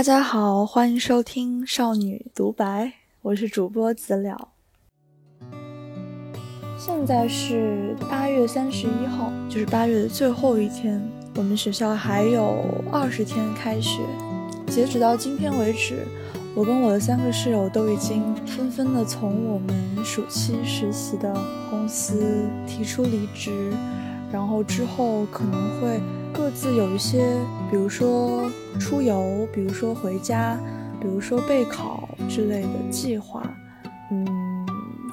大家好，欢迎收听《少女独白》，我是主播子了。现在是八月三十一号，就是八月的最后一天，我们学校还有二十天开学。截止到今天为止，我跟我的三个室友都已经纷纷的从我们暑期实习的公司提出离职，然后之后可能会。各自有一些，比如说出游，比如说回家，比如说备考之类的计划。嗯，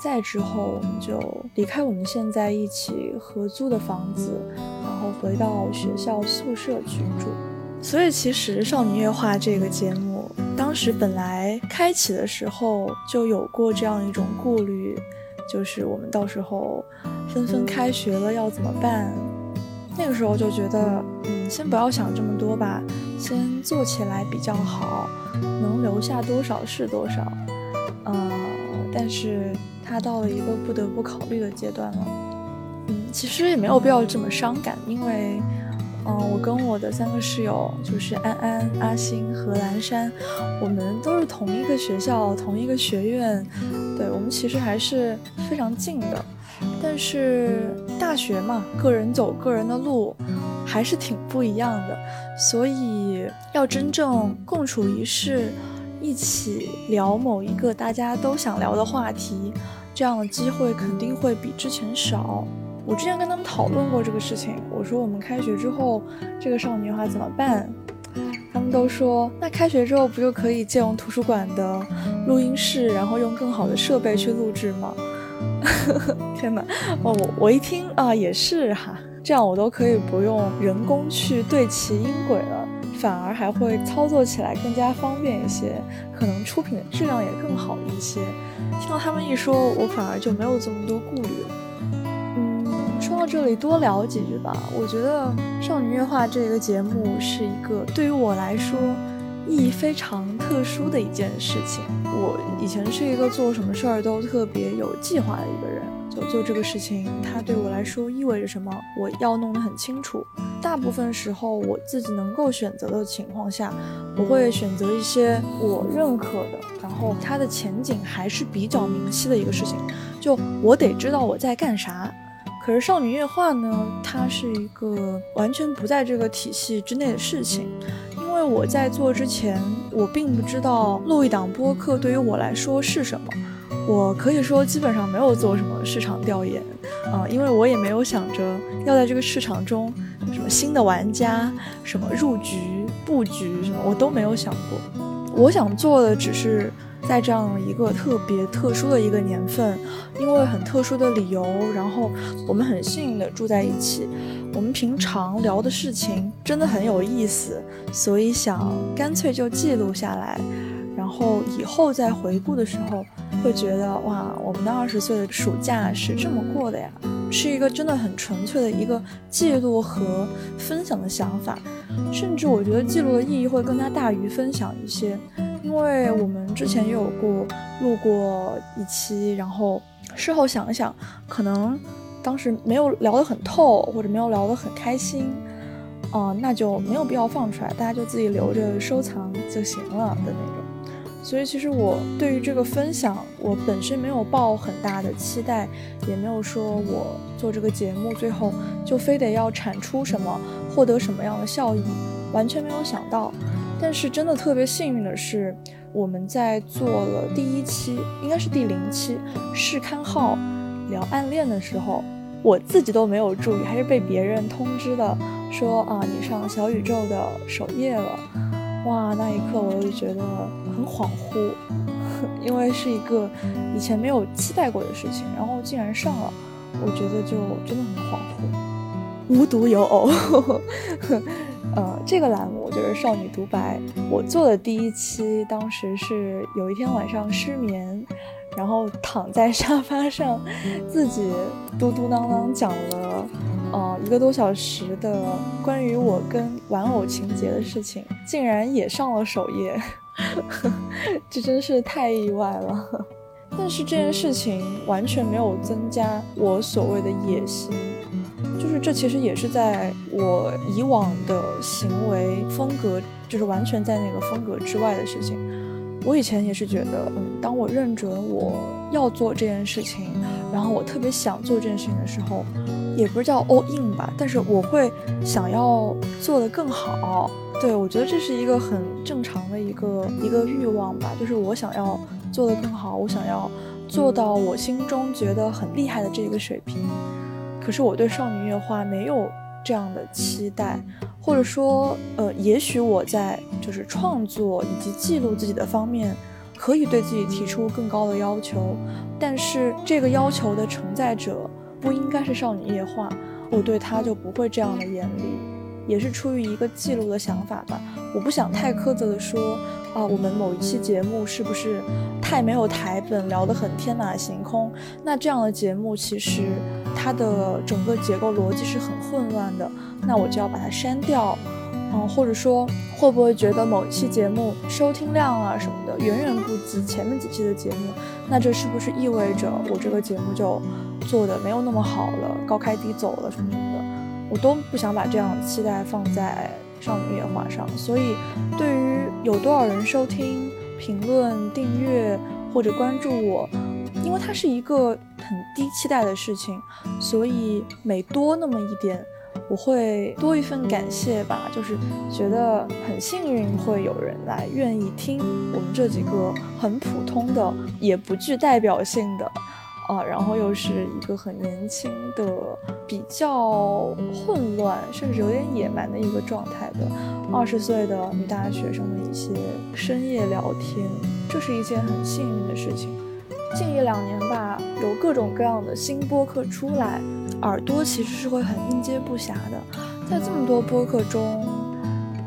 再之后我们就离开我们现在一起合租的房子，然后回到学校宿舍居住。所以其实《少女夜话》这个节目，当时本来开启的时候就有过这样一种顾虑，就是我们到时候纷纷开学了要怎么办。那个时候就觉得，嗯，先不要想这么多吧，先做起来比较好，能留下多少是多少。呃，但是他到了一个不得不考虑的阶段了。嗯，其实也没有必要这么伤感，因为，嗯，我跟我的三个室友，就是安安、阿星和蓝山，我们都是同一个学校、同一个学院，对我们其实还是非常近的。但是大学嘛，个人走个人的路，还是挺不一样的。所以要真正共处一室，一起聊某一个大家都想聊的话题，这样的机会肯定会比之前少。我之前跟他们讨论过这个事情，我说我们开学之后这个少女话怎么办？他们都说，那开学之后不就可以借用图书馆的录音室，然后用更好的设备去录制吗？天哪，哦，我我一听啊，也是哈，这样我都可以不用人工去对齐音轨了，反而还会操作起来更加方便一些，可能出品的质量也更好一些。听到他们一说，我反而就没有这么多顾虑了。嗯，说到这里，多聊几句吧。我觉得《少女乐话》这个节目是一个对于我来说。意义非常特殊的一件事情。我以前是一个做什么事儿都特别有计划的一个人，就做这个事情，它对我来说意味着什么，我要弄得很清楚。大部分时候，我自己能够选择的情况下，我会选择一些我认可的，然后它的前景还是比较明晰的一个事情。就我得知道我在干啥。可是少女夜话呢，它是一个完全不在这个体系之内的事情。因为我在做之前，我并不知道录一档播客对于我来说是什么。我可以说基本上没有做什么市场调研，啊，因为我也没有想着要在这个市场中什么新的玩家、什么入局布局什么，我都没有想过。我想做的只是。在这样一个特别特殊的一个年份，因为很特殊的理由，然后我们很幸运的住在一起。我们平常聊的事情真的很有意思，所以想干脆就记录下来，然后以后再回顾的时候，会觉得哇，我们的二十岁的暑假是这么过的呀，是一个真的很纯粹的一个记录和分享的想法。甚至我觉得记录的意义会更加大于分享一些。因为我们之前也有过录过一期，然后事后想想，可能当时没有聊得很透，或者没有聊得很开心，啊，那就没有必要放出来，大家就自己留着收藏就行了的那种。所以其实我对于这个分享，我本身没有抱很大的期待，也没有说我做这个节目最后就非得要产出什么，获得什么样的效益，完全没有想到。但是真的特别幸运的是，我们在做了第一期，应该是第零期试刊号聊暗恋的时候，我自己都没有注意，还是被别人通知的，说啊你上小宇宙的首页了，哇，那一刻我就觉得很恍惚，因为是一个以前没有期待过的事情，然后竟然上了，我觉得就真的很恍惚，无独有偶。呃，这个栏目就是少女独白。我做的第一期，当时是有一天晚上失眠，然后躺在沙发上，自己嘟嘟囔囔讲了呃一个多小时的关于我跟玩偶情节的事情，竟然也上了首页，这真是太意外了。但是这件事情完全没有增加我所谓的野心。就是这其实也是在我以往的行为风格就是完全在那个风格之外的事情。我以前也是觉得，嗯，当我认准我要做这件事情，然后我特别想做这件事情的时候，也不是叫 all in 吧，但是我会想要做得更好。对我觉得这是一个很正常的一个一个欲望吧，就是我想要做得更好，我想要做到我心中觉得很厉害的这个水平。可是我对少女乐话没有这样的期待。或者说，呃，也许我在就是创作以及记录自己的方面，可以对自己提出更高的要求，但是这个要求的承载者不应该是少女夜话，我对他就不会这样的严厉，也是出于一个记录的想法吧。我不想太苛责的说，啊，我们某一期节目是不是太没有台本，聊得很天马行空？那这样的节目其实它的整个结构逻辑是很混乱的。那我就要把它删掉，嗯，或者说会不会觉得某一期节目收听量啊什么的远远不及前面几期的节目？那这是不是意味着我这个节目就做的没有那么好了，高开低走了什么什么的？我都不想把这样的期待放在少女夜话上。所以，对于有多少人收听、评论、订阅或者关注我，因为它是一个很低期待的事情，所以每多那么一点。我会多一份感谢吧，就是觉得很幸运会有人来愿意听我们这几个很普通的，也不具代表性的，啊，然后又是一个很年轻的、比较混乱，甚至有点野蛮的一个状态的二十岁的女大学生的一些深夜聊天，这是一件很幸运的事情。近一两年吧，有各种各样的新播客出来。耳朵其实是会很应接不暇的，在这么多播客中，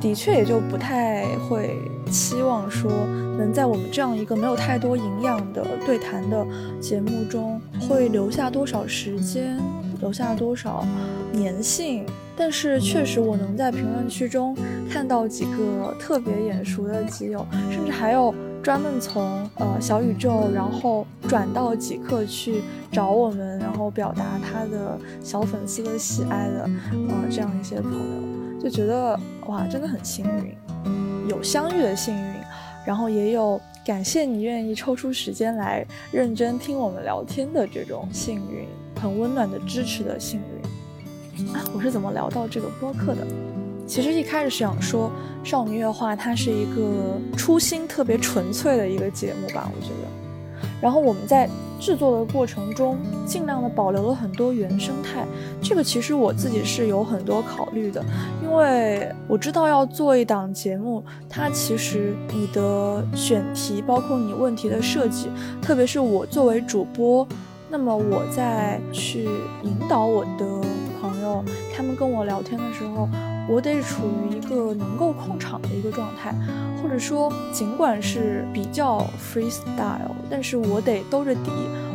的确也就不太会期望说能在我们这样一个没有太多营养的对谈的节目中会留下多少时间，留下多少粘性。但是确实，我能在评论区中看到几个特别眼熟的基友，甚至还有。专门从呃小宇宙，然后转到极客去找我们，然后表达他的小粉丝的喜爱的，呃这样一些朋友，就觉得哇，真的很幸运，有相遇的幸运，然后也有感谢你愿意抽出时间来认真听我们聊天的这种幸运，很温暖的支持的幸运。啊，我是怎么聊到这个播客的？其实一开始是想说，少女月话它是一个初心特别纯粹的一个节目吧，我觉得。然后我们在制作的过程中，尽量的保留了很多原生态。这个其实我自己是有很多考虑的，因为我知道要做一档节目，它其实你的选题，包括你问题的设计，特别是我作为主播，那么我在去引导我的朋友，他们跟我聊天的时候。我得处于一个能够控场的一个状态，或者说，尽管是比较 freestyle，但是我得兜着底，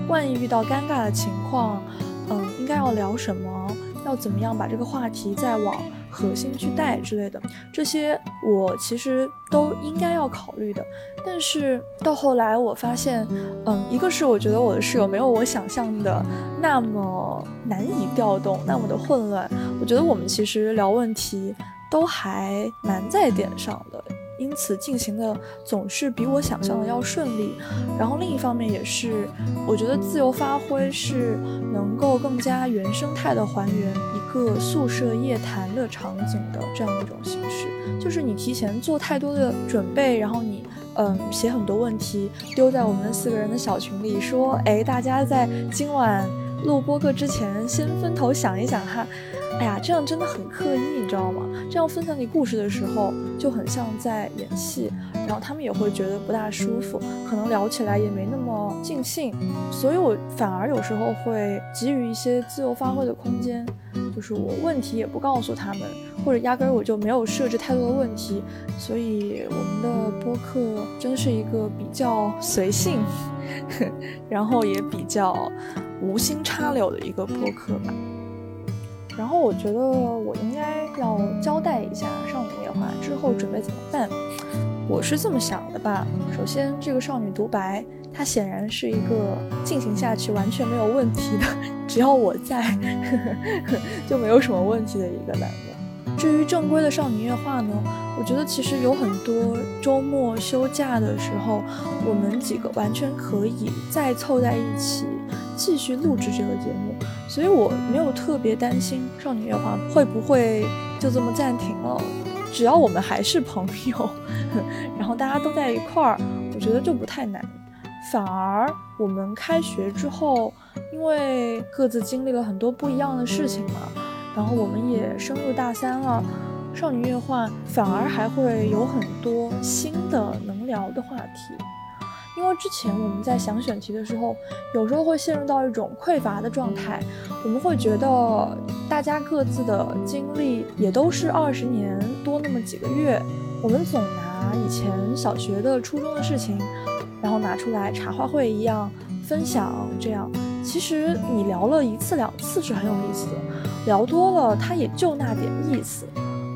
万一遇到尴尬的情况，嗯，应该要聊什么，要怎么样把这个话题再往核心去带之类的，这些我其实都应该要考虑的。但是到后来我发现，嗯，一个是我觉得我的室友没有我想象的那么难以调动，那么的混乱。我觉得我们其实聊问题都还蛮在点上的，因此进行的总是比我想象的要顺利。然后另一方面也是，我觉得自由发挥是能够更加原生态的还原个宿舍夜谈的场景的这样一种形式。就是你提前做太多的准备，然后你嗯写很多问题丢在我们四个人的小群里，说哎大家在今晚录播课之前先分头想一想哈。哎呀，这样真的很刻意，你知道吗？这样分享你故事的时候，就很像在演戏，然后他们也会觉得不大舒服，可能聊起来也没那么尽兴。所以我反而有时候会给予一些自由发挥的空间，就是我问题也不告诉他们，或者压根儿我就没有设置太多的问题。所以我们的播客真是一个比较随性，然后也比较无心插柳的一个播客吧。然后我觉得我应该要交代一下少女夜话之后准备怎么办。我是这么想的吧。首先，这个少女独白，它显然是一个进行下去完全没有问题的，只要我在 就没有什么问题的一个栏目。至于正规的少女夜话呢，我觉得其实有很多周末休假的时候，我们几个完全可以再凑在一起继续录制这个节目，所以我没有特别担心少女夜话会不会就这么暂停了。只要我们还是朋友，然后大家都在一块儿，我觉得就不太难。反而我们开学之后，因为各自经历了很多不一样的事情嘛，然后我们也升入大三了，少女夜话反而还会有很多新的能聊的话题。因为之前我们在想选题的时候，有时候会陷入到一种匮乏的状态。我们会觉得大家各自的经历也都是二十年多那么几个月，我们总拿以前小学的、初中的事情，然后拿出来茶话会一样分享。这样其实你聊了一次两次是很有意思的，聊多了它也就那点意思。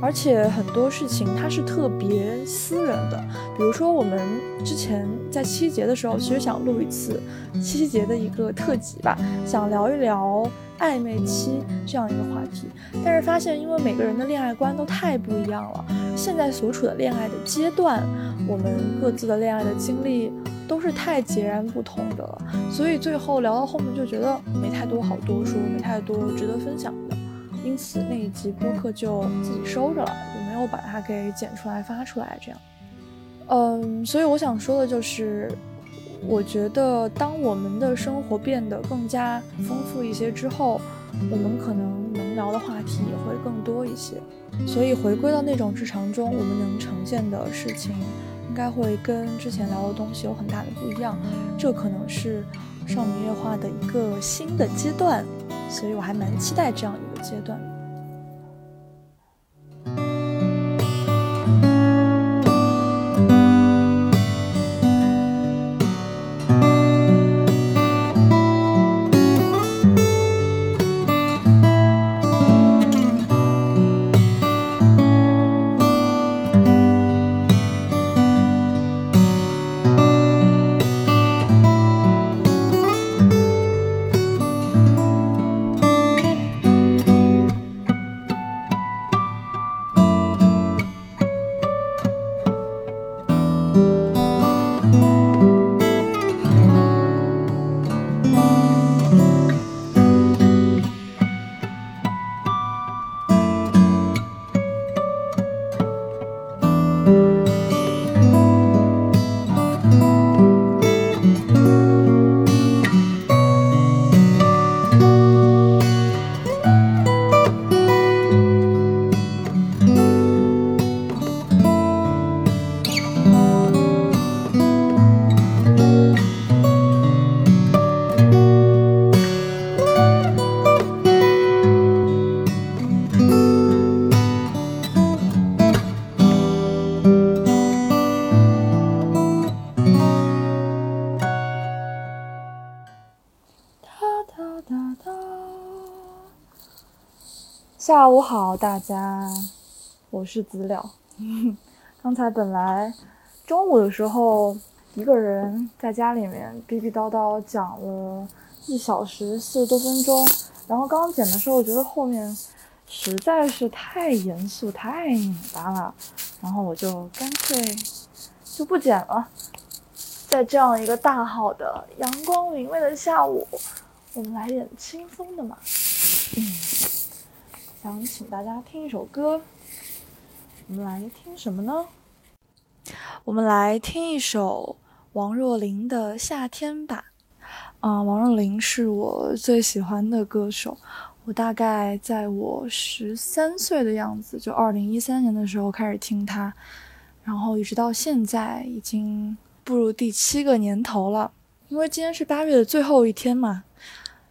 而且很多事情它是特别私人的，比如说我们之前在七夕节的时候，其实想录一次七夕节的一个特辑吧，想聊一聊暧昧期这样一个话题。但是发现，因为每个人的恋爱观都太不一样了，现在所处的恋爱的阶段，我们各自的恋爱的经历都是太截然不同的了，所以最后聊到后面就觉得没太多好多说，没太多值得分享。因此那一集播客就自己收着了，也没有把它给剪出来发出来。这样，嗯，所以我想说的就是，我觉得当我们的生活变得更加丰富一些之后，我们可能能聊的话题也会更多一些。所以回归到那种日常中，我们能呈现的事情，应该会跟之前聊的东西有很大的不一样。这可能是少女夜话的一个新的阶段。所以我还蛮期待这样一阶段。下午好，大家，我是资料。刚才本来中午的时候一个人在家里面逼逼叨叨讲了一小时四十多分钟，然后刚刚剪的时候觉得后面实在是太严肃太拧巴了，然后我就干脆就不剪了。在这样一个大好的阳光明媚的下午，我们来点轻松的嘛。嗯。想请大家听一首歌，我们来听什么呢？我们来听一首王若琳的《夏天》吧。啊，王若琳是我最喜欢的歌手。我大概在我十三岁的样子，就二零一三年的时候开始听她，然后一直到现在，已经步入第七个年头了。因为今天是八月的最后一天嘛。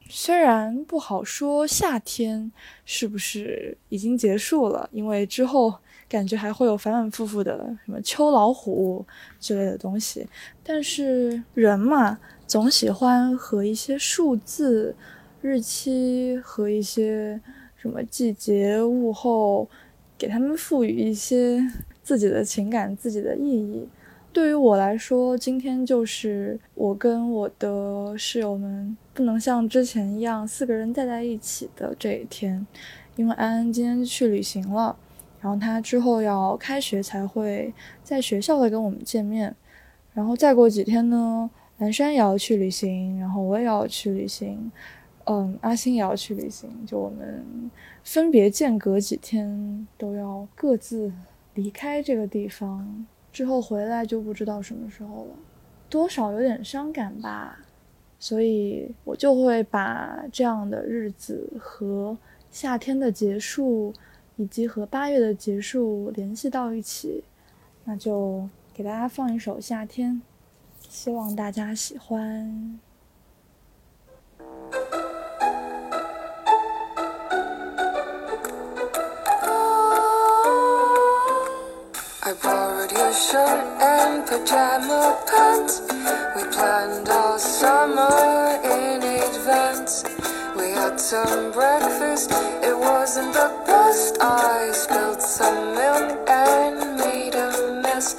虽然不好说夏天是不是已经结束了，因为之后感觉还会有反反复复的什么秋老虎之类的东西，但是人嘛，总喜欢和一些数字、日期和一些什么季节、物候，给他们赋予一些自己的情感、自己的意义。对于我来说，今天就是我跟我的室友们不能像之前一样四个人待在一起的这一天，因为安安今天去旅行了，然后他之后要开学才会在学校的跟我们见面，然后再过几天呢，南山也要去旅行，然后我也要去旅行，嗯，阿星也要去旅行，就我们分别间隔几天都要各自离开这个地方，之后回来就不知道什么时候了，多少有点伤感吧，所以我就会把这样的日子和夏天的结束。以及和八月的结束联系到一起，那就给大家放一首《夏天》，希望大家喜欢。shirt and pajama pants. We planned all summer in advance. We had some breakfast, it wasn't the best. I spilled some milk and made a mess.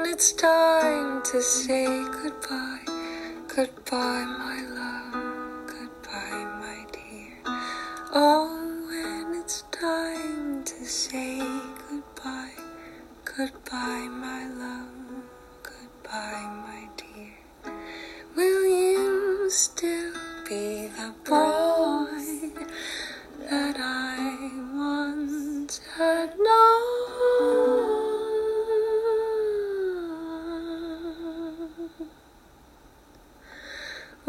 When it's time to say goodbye, goodbye, my love, goodbye, my dear. Oh, when it's time to say goodbye, goodbye, my love, goodbye, my dear. Will you still be the boy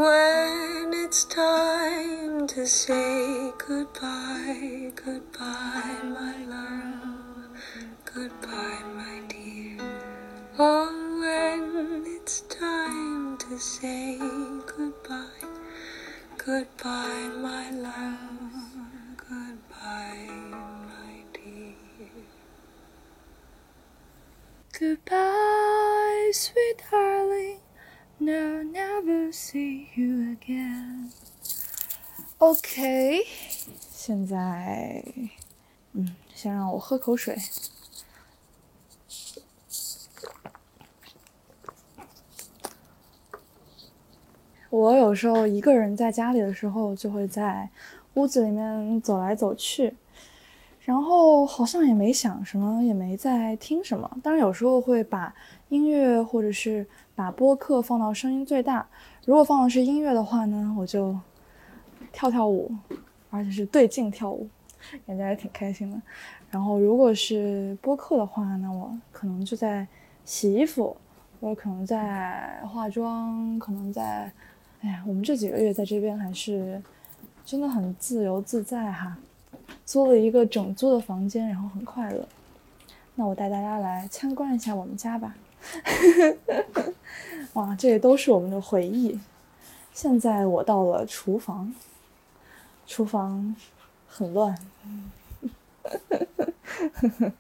When it's time to say goodbye, goodbye, my love, goodbye, my dear. Oh, when it's time to say goodbye, goodbye, my love, goodbye, my dear. Goodbye, sweet No, never see you again. OK，现在，嗯，先让我喝口水。我有时候一个人在家里的时候，就会在屋子里面走来走去，然后好像也没想什么，也没在听什么。当然有时候会把音乐或者是把播客放到声音最大。如果放的是音乐的话呢，我就跳跳舞，而且是对镜跳舞，感觉还挺开心的。然后如果是播客的话，那我可能就在洗衣服，我可能在化妆，可能在……哎呀，我们这几个月在这边还是真的很自由自在哈。租了一个整租的房间，然后很快乐。那我带大家来参观一下我们家吧。哇，这些都是我们的回忆。现在我到了厨房，厨房很乱。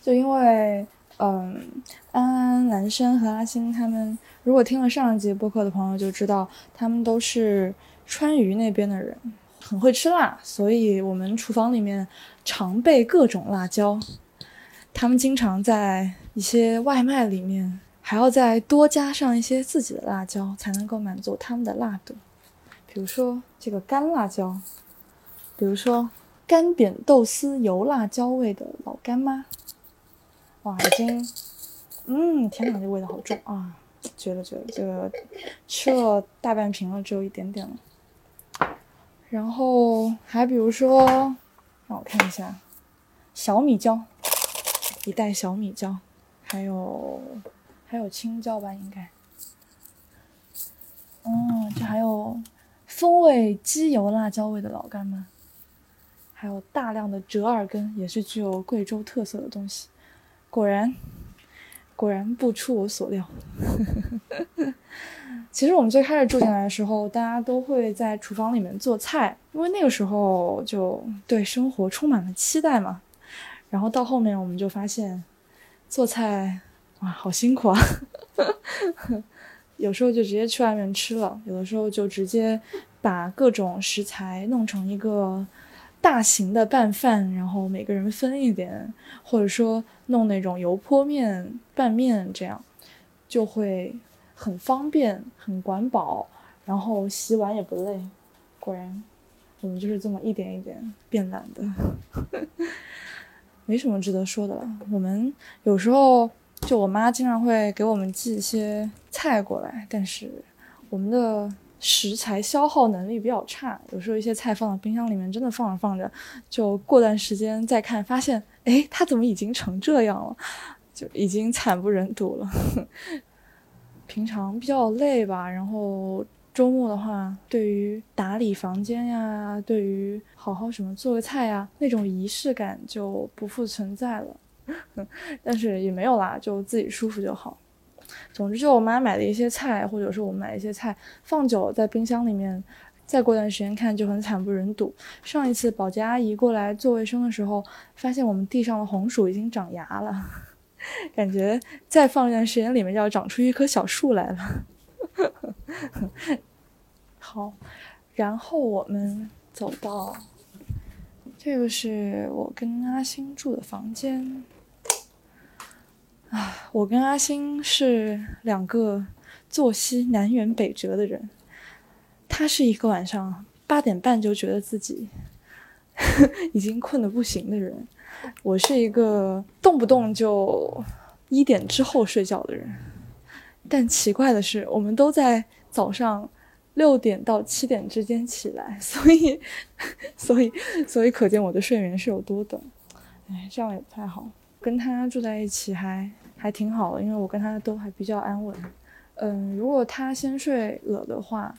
就因为，嗯，安安、男生和阿星他们，如果听了上一集播客的朋友就知道，他们都是川渝那边的人，很会吃辣，所以我们厨房里面常备各种辣椒。他们经常在一些外卖里面还要再多加上一些自己的辣椒，才能够满足他们的辣度。比如说这个干辣椒，比如说干煸豆丝油辣椒味的老干妈。哇，已经，嗯，天哪，这味道好重啊！绝了绝了，这个吃了大半瓶了，只有一点点了。然后还比如说，让我看一下，小米椒，一袋小米椒，还有还有青椒吧，应该。哦，这还有风味鸡油辣椒味的老干妈，还有大量的折耳根，也是具有贵州特色的东西。果然，果然不出我所料。其实我们最开始住进来的时候，大家都会在厨房里面做菜，因为那个时候就对生活充满了期待嘛。然后到后面我们就发现，做菜哇，好辛苦啊！有时候就直接去外面吃了，有的时候就直接把各种食材弄成一个大型的拌饭，然后每个人分一点，或者说弄那种油泼面、拌面，这样就会很方便、很管饱，然后洗碗也不累。果然，我们就是这么一点一点变懒的，没什么值得说的了。我们有时候。就我妈经常会给我们寄一些菜过来，但是我们的食材消耗能力比较差，有时候一些菜放到冰箱里面，真的放着放着，就过段时间再看，发现哎，它怎么已经成这样了，就已经惨不忍睹了。平常比较累吧，然后周末的话，对于打理房间呀，对于好好什么做个菜呀，那种仪式感就不复存在了。但是也没有啦，就自己舒服就好。总之，就我妈买的一些菜，或者是我买一些菜放久了在冰箱里面，再过段时间看就很惨不忍睹。上一次保洁阿姨过来做卫生的时候，发现我们地上的红薯已经长芽了，感觉再放一段时间里面就要长出一棵小树来了。好，然后我们走到这个是我跟阿星住的房间。啊，我跟阿星是两个作息南辕北辙的人。他是一个晚上八点半就觉得自己 已经困得不行的人，我是一个动不动就一点之后睡觉的人。但奇怪的是，我们都在早上六点到七点之间起来，所以，所以，所以可见我的睡眠是有多短。哎，这样也不太好。跟他住在一起还还挺好的，因为我跟他都还比较安稳。嗯，如果他先睡了的话，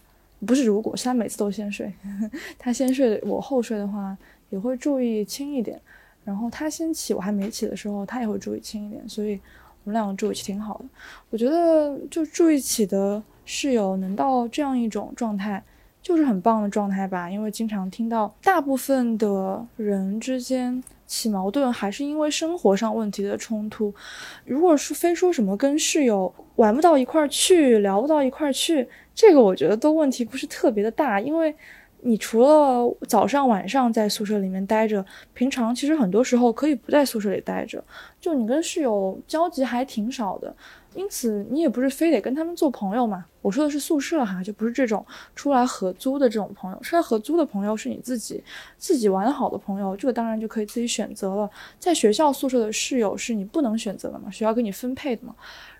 不是如果是他每次都先睡，他先睡我后睡的话，也会注意轻一点。然后他先起我还没起的时候，他也会注意轻一点。所以我们两个住一起挺好的。我觉得就住一起的室友能到这样一种状态，就是很棒的状态吧。因为经常听到大部分的人之间。起矛盾还是因为生活上问题的冲突。如果是非说什么跟室友玩不到一块儿去，聊不到一块儿去，这个我觉得都问题不是特别的大。因为你除了早上晚上在宿舍里面待着，平常其实很多时候可以不在宿舍里待着，就你跟室友交集还挺少的。因此，你也不是非得跟他们做朋友嘛。我说的是宿舍哈，就不是这种出来合租的这种朋友。出来合租的朋友是你自己自己玩的好的朋友，这个当然就可以自己选择了。在学校宿舍的室友是你不能选择的嘛，学校给你分配的嘛。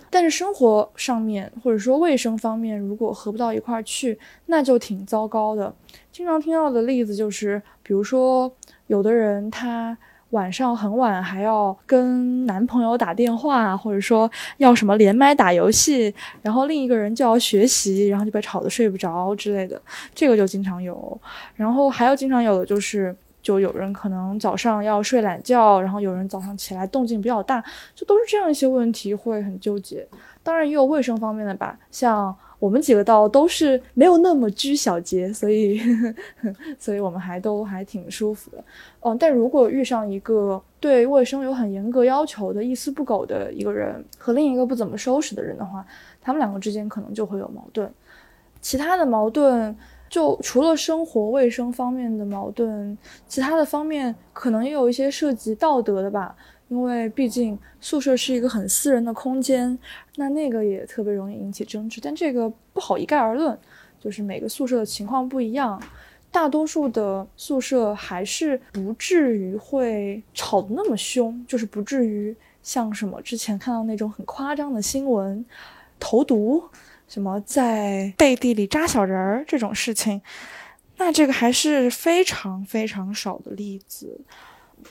但是生活上面或者说卫生方面，如果合不到一块儿去，那就挺糟糕的。经常听到的例子就是，比如说有的人他。晚上很晚还要跟男朋友打电话，或者说要什么连麦打游戏，然后另一个人就要学习，然后就被吵得睡不着之类的，这个就经常有。然后还有经常有的就是，就有人可能早上要睡懒觉，然后有人早上起来动静比较大，就都是这样一些问题会很纠结。当然也有卫生方面的吧，像。我们几个倒都是没有那么拘小节，所以，所以我们还都还挺舒服的。嗯，但如果遇上一个对卫生有很严格要求的、一丝不苟的一个人和另一个不怎么收拾的人的话，他们两个之间可能就会有矛盾。其他的矛盾，就除了生活卫生方面的矛盾，其他的方面可能也有一些涉及道德的吧。因为毕竟宿舍是一个很私人的空间，那那个也特别容易引起争执。但这个不好一概而论，就是每个宿舍的情况不一样。大多数的宿舍还是不至于会吵得那么凶，就是不至于像什么之前看到那种很夸张的新闻，投毒，什么在背地里扎小人儿这种事情，那这个还是非常非常少的例子。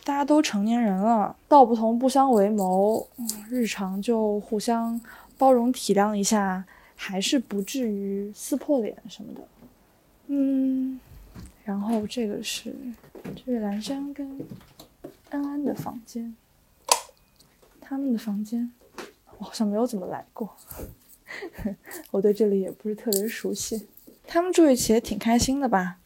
大家都成年人了，道不同不相为谋，日常就互相包容体谅一下，还是不至于撕破脸什么的。嗯，然后这个是这是蓝山跟安安的房间，他们的房间我好像没有怎么来过，我对这里也不是特别熟悉。他们住一起也挺开心的吧？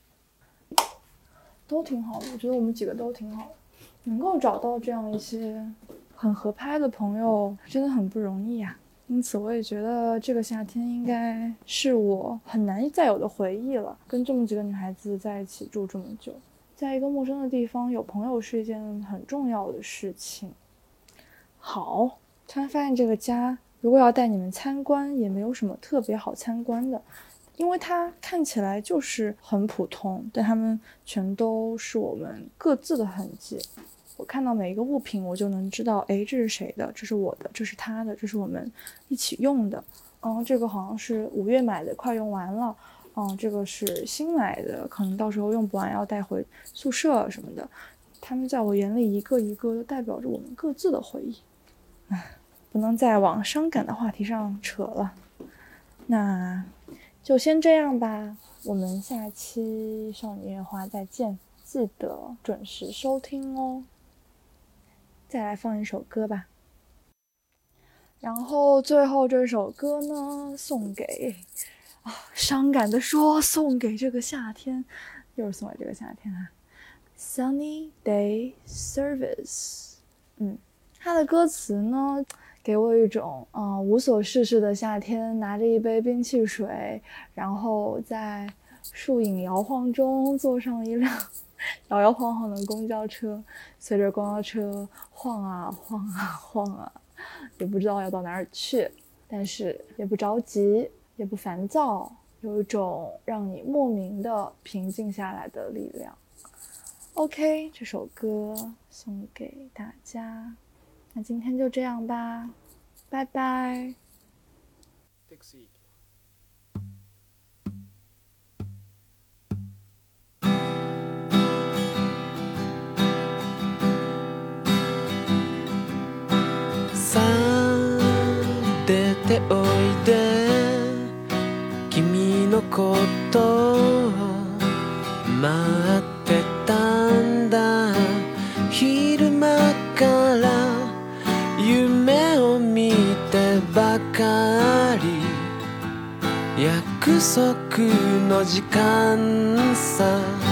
都挺好的，我觉得我们几个都挺好的。能够找到这样一些很合拍的朋友，真的很不容易呀。因此，我也觉得这个夏天应该是我很难再有的回忆了。跟这么几个女孩子在一起住这么久，在一个陌生的地方有朋友是一件很重要的事情。好，突然发现这个家，如果要带你们参观，也没有什么特别好参观的。因为它看起来就是很普通，但它们全都是我们各自的痕迹。我看到每一个物品，我就能知道，哎，这是谁的？这是我的，这是他的，这是我们一起用的。嗯，这个好像是五月买的，快用完了。嗯，这个是新买的，可能到时候用不完要带回宿舍什么的。他们在我眼里一个一个都代表着我们各自的回忆。唉，不能再往伤感的话题上扯了。那就先这样吧，我们下期少女夜话再见，记得准时收听哦。再来放一首歌吧，然后最后这首歌呢，送给啊，伤感的说，送给这个夏天，又是送给这个夏天啊，Sunny Day Service，嗯，它的歌词呢，给我一种嗯无所事事的夏天，拿着一杯冰汽水，然后在树影摇晃中坐上一辆。摇摇晃晃的公交车，随着公交车晃啊晃啊晃啊，也不知道要到哪儿去，但是也不着急，也不烦躁，有一种让你莫名的平静下来的力量。OK，这首歌送给大家，那今天就这样吧，拜拜。さあ出ておいで。君のことを待ってたんだ。昼間からかり約束の時間さ。